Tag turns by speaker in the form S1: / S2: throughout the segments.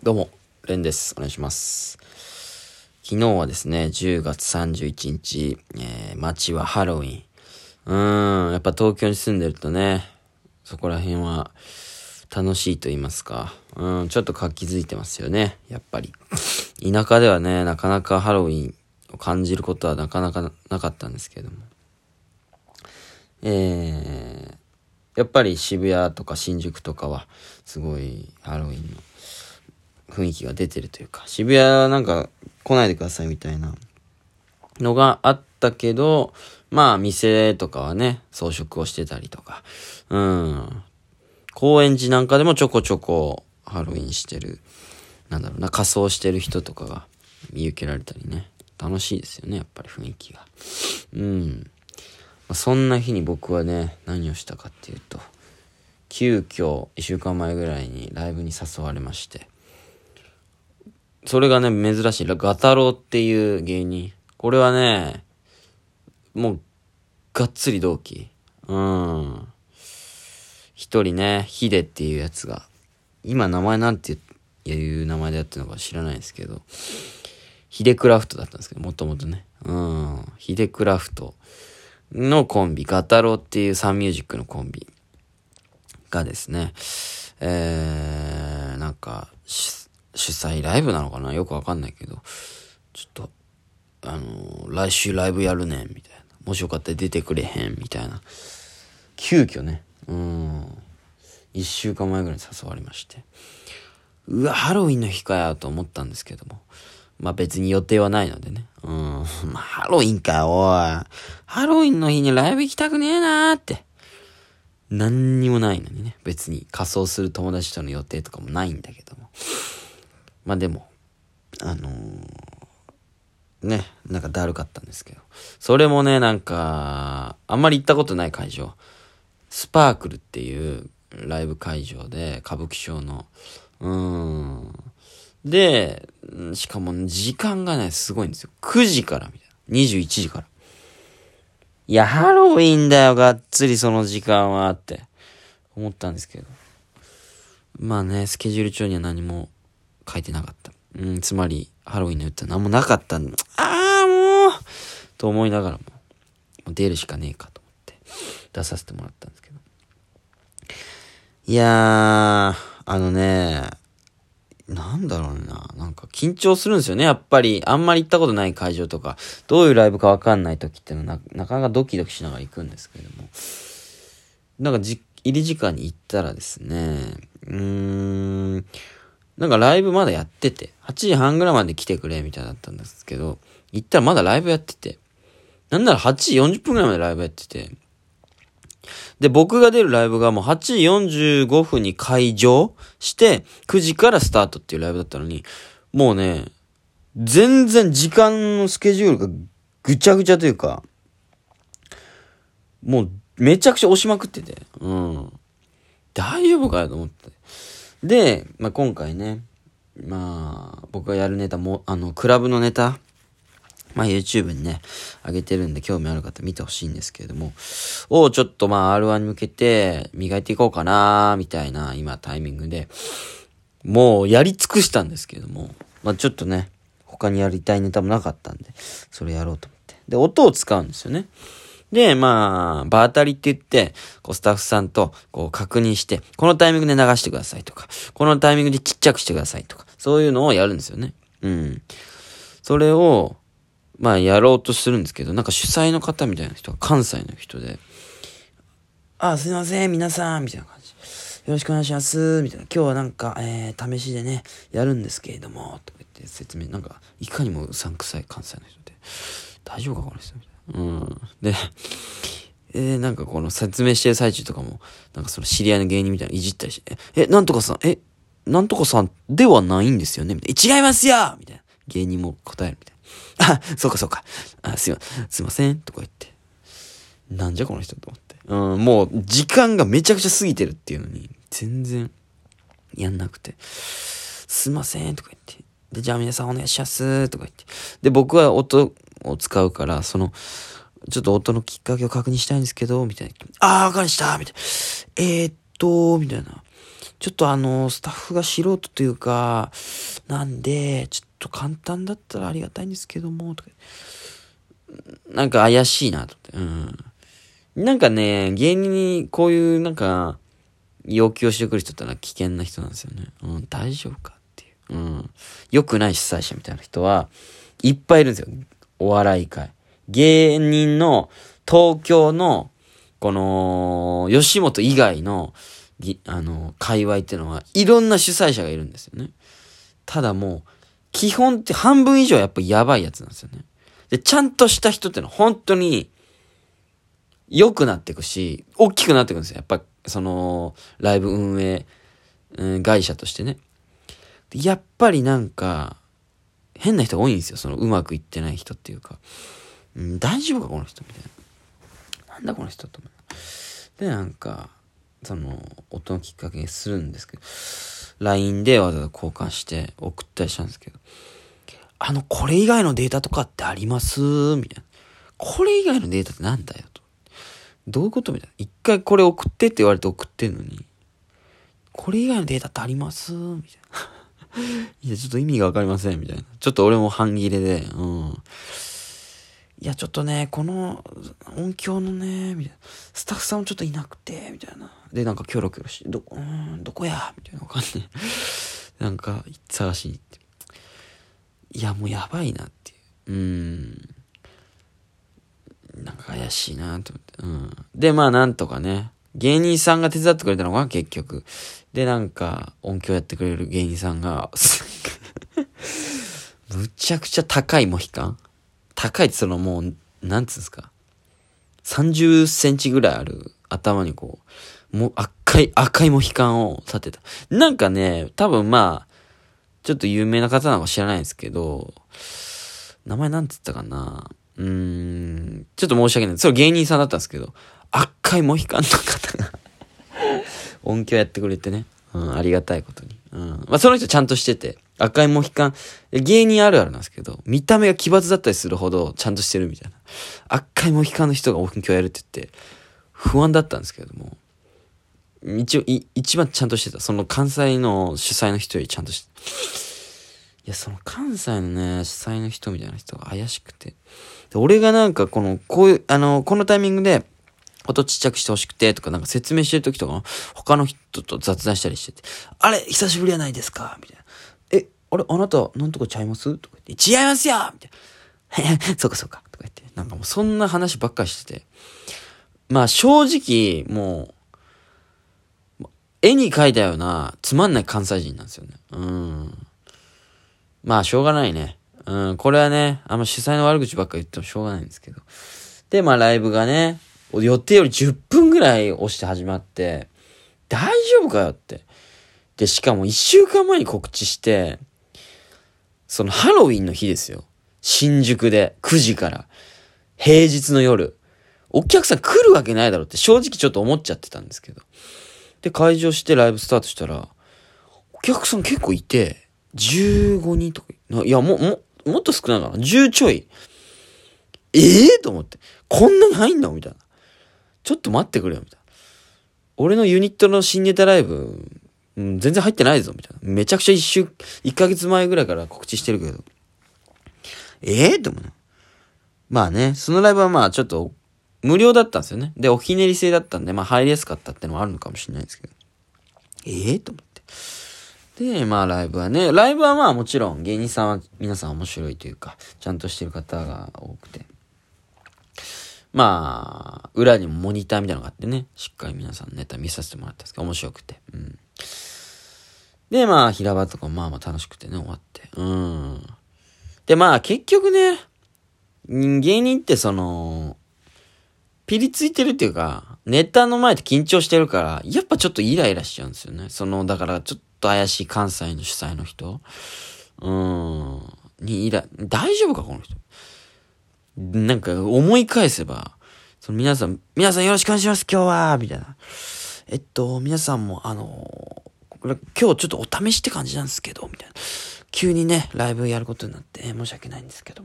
S1: どうも、レンです。お願いします。昨日はですね、10月31日、えー、街はハロウィン。うーん、やっぱ東京に住んでるとね、そこら辺は楽しいと言いますか、うん、ちょっと活気づいてますよね、やっぱり。田舎ではね、なかなかハロウィンを感じることはなかなかなかったんですけれども。えー、やっぱり渋谷とか新宿とかは、すごいハロウィンの雰囲気が出てるというか、渋谷なんか来ないでくださいみたいなのがあったけど、まあ店とかはね、装飾をしてたりとか、うん。高円寺なんかでもちょこちょこハロウィンしてる、なんだろうな、仮装してる人とかが見受けられたりね。楽しいですよね、やっぱり雰囲気が。うん。まあそんな日に僕はね、何をしたかっていうと、急遽、一週間前ぐらいにライブに誘われまして、それがね、珍しい。ガタロウっていう芸人。これはね、もう、がっつり同期。うん。一人ね、ヒデっていうやつが、今名前なんていう名前でやってるのか知らないですけど、ヒデクラフトだったんですけど、もともとね。うん。ヒデクラフトのコンビ、ガタロウっていうサンミュージックのコンビがですね、えー、主催ライブなのかな？よくわかんないけど、ちょっと、あのー来週ライブやるねん、みたいな。もしよかったら出てくれへん、みたいな。急遽ね、うん。一週間前ぐらいに誘われまして。うわ、ハロウィンの日かよ、と思ったんですけども。まあ別に予定はないのでね。うん。まあハロウィンかよ、おい。ハロウィンの日にライブ行きたくねえなーって。何にもないのにね。別に仮装する友達との予定とかもないんだけども。まあでも、あのーね、なんかだるかったんですけど。それもね、なんか、あんまり行ったことない会場。スパークルっていうライブ会場で、歌舞伎町の。うーん。で、しかも時間がね、すごいんですよ。9時からみたいな。21時から。いや、ハロウィンだよ、がっつりその時間は、って思ったんですけど。まあね、スケジュール帳には何も書いてなかった。うん、つまり、ハロウィンの言ったら何もなかったんだ。ああ、もうと思いながらも、もう出るしかねえかと思って、出させてもらったんですけど。いやー、あのね、なんだろうな。なんか緊張するんですよね。やっぱり、あんまり行ったことない会場とか、どういうライブかわかんない時ってのはな、なかなかドキドキしながら行くんですけども。なんかじ、入り時間に行ったらですね、うーん、なんかライブまだやってて、8時半ぐらいまで来てくれ、みたいだったんですけど、行ったらまだライブやってて、なんなら8時40分ぐらいまでライブやってて、で、僕が出るライブがもう8時45分に会場して、9時からスタートっていうライブだったのに、もうね、全然時間のスケジュールがぐちゃぐちゃというか、もうめちゃくちゃ押しまくってて、うん。大丈夫かよと思って。で、まあ、今回ね、まあ、僕がやるネタも、あの、クラブのネタ、まあ、YouTube にね、上げてるんで、興味ある方見てほしいんですけれども、をちょっとまあ、R1 に向けて磨いていこうかなみたいな、今タイミングで、もうやり尽くしたんですけれども、まあ、ちょっとね、他にやりたいネタもなかったんで、それやろうと思って。で、音を使うんですよね。で、まあ、場当たりって言って、こう、スタッフさんと、こう、確認して、このタイミングで流してくださいとか、このタイミングでちっちゃくしてくださいとか、そういうのをやるんですよね。うん。それを、まあ、やろうとするんですけど、なんか主催の方みたいな人が関西の人で、あ、すいません、皆さん、みたいな感じ。よろしくお願いします、みたいな。今日はなんか、えー、試しでね、やるんですけれども、とか言って説明、なんか、いかにもうさんくさい関西の人で、大丈夫か、この人み。うん。で、えー、なんかこの説明してる最中とかも、なんかその知り合いの芸人みたいないじったりして、え、なんとかさん、え、なんとかさんではないんですよね？みたいな。違いますよみたいな。芸人も答えるみたいな。あ、そうかそうか。あ、すいま、すいません。とか言って。なんじゃこの人と思って。うん、もう時間がめちゃくちゃ過ぎてるっていうのに、全然やんなくて。すいません。とか言って。で、じゃあ皆さんお願いします。とか言って。で、僕は音を使うから、その、ちょっと音のきっかけを確認したいんですけど、みたいな。あー、わかりましたみたいな。えー、っと、みたいな。ちょっとあの、スタッフが素人というか、なんで、ちょっと簡単だったらありがたいんですけども、とか。なんか怪しいな、と思って。うん。なんかね、芸人にこういうなんか、要求をしてくる人ってのは危険な人なんですよね。うん、大丈夫かっていう。うん。良くない主催者みたいな人は、いっぱいいるんですよ。お笑い界。芸人の東京の、この、吉本以外の、あの、界隈っていうのは、いろんな主催者がいるんですよね。ただもう、基本って半分以上やっぱやばいやつなんですよね。で、ちゃんとした人ってのは本当に、良くなっていくし、大きくなっていくんですよ。やっぱ、その、ライブ運営、うん、会社としてね。やっぱりなんか、変な人多いんですよ。その、うまくいってない人っていうか。うん、大丈夫かこの人みたいな。なんだこの人と思う。で、なんか、その、音のきっかけにするんですけど、LINE でわざわざ交換して送ったりしたんですけど、あの、これ以外のデータとかってあります？みたいな。これ以外のデータってなんだよと。どういうことみたいな。一回これ送ってって言われて送ってんのに、これ以外のデータってあります？みたいな。いや、ちょっと意味がわかりません。みたいな。ちょっと俺も半切れで、うん。いや、ちょっとね、この音響のね、みたいな。スタッフさんもちょっといなくて、みたいな。で、なんかキョロキョロして、ど、うん、どこや？みたいなわかんない。なんか、探しに行って。いや、もうやばいなっていう。うん。なんか怪しいなと思って。うん。で、まあなんとかね、芸人さんが手伝ってくれたのが結局。で、なんか、音響やってくれる芸人さんが、むちゃくちゃ高いモヒカン？高いってそのもう、なんつうんですか？30センチぐらいある頭にこう、もう赤い、赤いモヒカンを立てた。なんかね、多分まあ、ちょっと有名な方なのか知らないんですけど、名前なんつったかな？うーん、ちょっと申し訳ない。それ芸人さんだったんですけど、赤いモヒカンの方が音響やってくれてね。うん、ありがたいことに。うん。まあ、その人ちゃんとしてて、赤いモヒカン、芸人あるあるなんですけど、見た目が奇抜だったりするほどちゃんとしてるみたいな。赤いモヒカンの人が音響やるって言って、不安だったんですけども、一応、一番ちゃんとしてた。その関西の主催の人よりちゃんとしていや、その関西のね、主催の人みたいな人が怪しくて。で俺がなんかこの、こういう、あの、このタイミングで、音ちっちゃくしてほしくて、とかなんか説明してる時とか、他の人と雑談したりしてて、あれ、久しぶりやないですか？みたいな。え、あれ、あなた、なんとかちゃいます？とか言って、違いますよみたいな。そうかそうか。とか言って、なんかもうそんな話ばっかりしてて。まあ正直、もう、絵に描いたような、つまんない関西人なんですよね。うん。まあ、しょうがないね。うん、これはね、あんま主催の悪口ばっか言ってもしょうがないんですけど。で、まあ、ライブがね、予定より10分ぐらい押して始まって、大丈夫かよって。で、しかも1週間前に告知して、そのハロウィンの日ですよ。新宿で9時から。平日の夜。お客さん来るわけないだろうって正直ちょっと思っちゃってたんですけど。で、会場してライブスタートしたら、お客さん結構いて、15人とか、いや、も、も、もっと少ないかな。10ちょい。ええー、と思って。こんなに入んの？みたいな。ちょっと待ってくれよ、みたいな。俺のユニットの新ネタライブ、うん、全然入ってないぞ、みたいな。めちゃくちゃ一週、一ヶ月前ぐらいから告知してるけど。ええー、と思う。まあね、そのライブはまあちょっと無料だったんですよね。で、おひねり制だったんで、まあ入りやすかったってのもあるのかもしれないですけど。ええー、と思って。で、まあライブはね、ライブはまあもちろん芸人さんは皆さん面白いというか、ちゃんとしてる方が多くて。まあ、裏にもモニターみたいなのがあってね、しっかり皆さんネタ見させてもらったんですけど、面白くて。うん。で、まあ、平場とかまあまあ楽しくてね、終わって。うん。で、まあ結局ね、芸人ってその、ピリついてるっていうか、ネタの前で緊張してるから、やっぱちょっとイライラしちゃうんですよね。その、だからちょっとと怪しい関西の主催の人？うん。にいら、大丈夫かこの人？なんか思い返せば、その皆さん、皆さんよろしくお願いします今日はみたいな。えっと、皆さんもあの今日ちょっとお試しって感じなんですけど、みたいな。急にね、ライブやることになって、申し訳ないんですけど、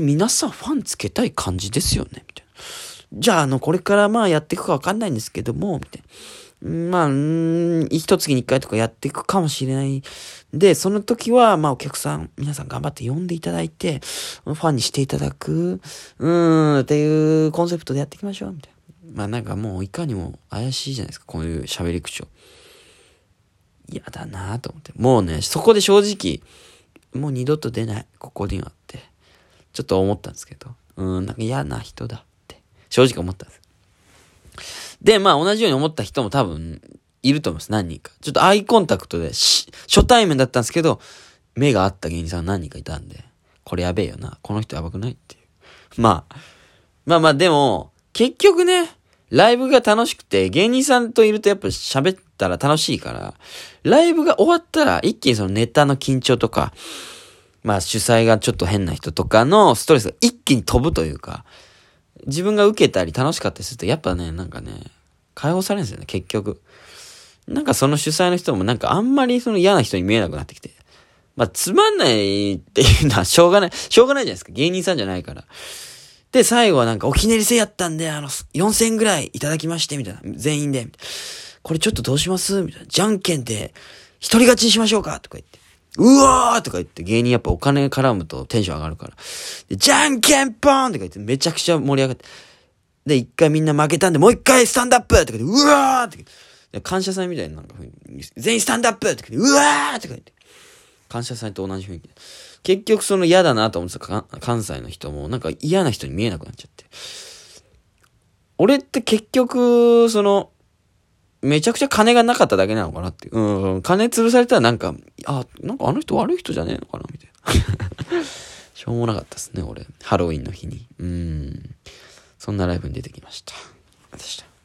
S1: 皆さんファンつけたい感じですよね、みたいな。じゃあ、あの、これからまあやっていくかわかんないんですけども、みたいな。まあ、ん一月に一回とかやっていくかもしれない。で、その時は、まあお客さん、皆さん頑張って呼んでいただいて、ファンにしていただく、うーん、っていうコンセプトでやっていきましょう、みたいな。まあなんかもういかにも怪しいじゃないですか、こういう喋り口調。嫌だなと思って。もうね、そこで正直、もう二度と出ない、ここにはって、ちょっと思ったんですけど、うん、なんか嫌な人だって、正直思ったんです。で、まあ同じように思った人も多分いると思います。何人か。ちょっとアイコンタクトで、初対面だったんですけど、目が合った芸人さん何人かいたんで、これやべえよな。この人やばくないっていう。まあ、まあまあでも、結局ね、ライブが楽しくて、芸人さんといるとやっぱ喋ったら楽しいから、ライブが終わったら一気にそのネタの緊張とか、まあ主催がちょっと変な人とかのストレスが一気に飛ぶというか、自分が受けたり楽しかったりすると、やっぱね、なんかね、解放されるんですよね、結局。なんかその主催の人もなんかあんまりその嫌な人に見えなくなってきて。まあ、つまんないっていうのは しょうがない。しょうがないじゃないですか。芸人さんじゃないから。で、最後はなんかおひねり制やったんで、あの、4000ぐらいいただきまして、みたいな。全員で。これちょっとどうします？みたいな。じゃんけんで、一人勝ちにしましょうか？とか言って。うわーとか言って芸人やっぱお金絡むとテンション上がるから。じゃんけんぽーんとか言ってめちゃくちゃ盛り上がって。で、一回みんな負けたんで、もう一回スタンドアップとか言って、うわーってで感謝祭みたいななんか全員スタンドアップとか言って、うわーとか言って。感謝祭と同じ雰囲気。結局その嫌だなと思ってた関西の人もなんか嫌な人に見えなくなっちゃって。俺って結局、その、めちゃくちゃ金がなかっただけなのかなっていう。うん、金潰されたらなんか、あ、なんかあの人悪い人じゃねえのかなみたいな。しょうもなかったですね、俺。ハロウィンの日に。うん。そんなライブに出てきました。でした。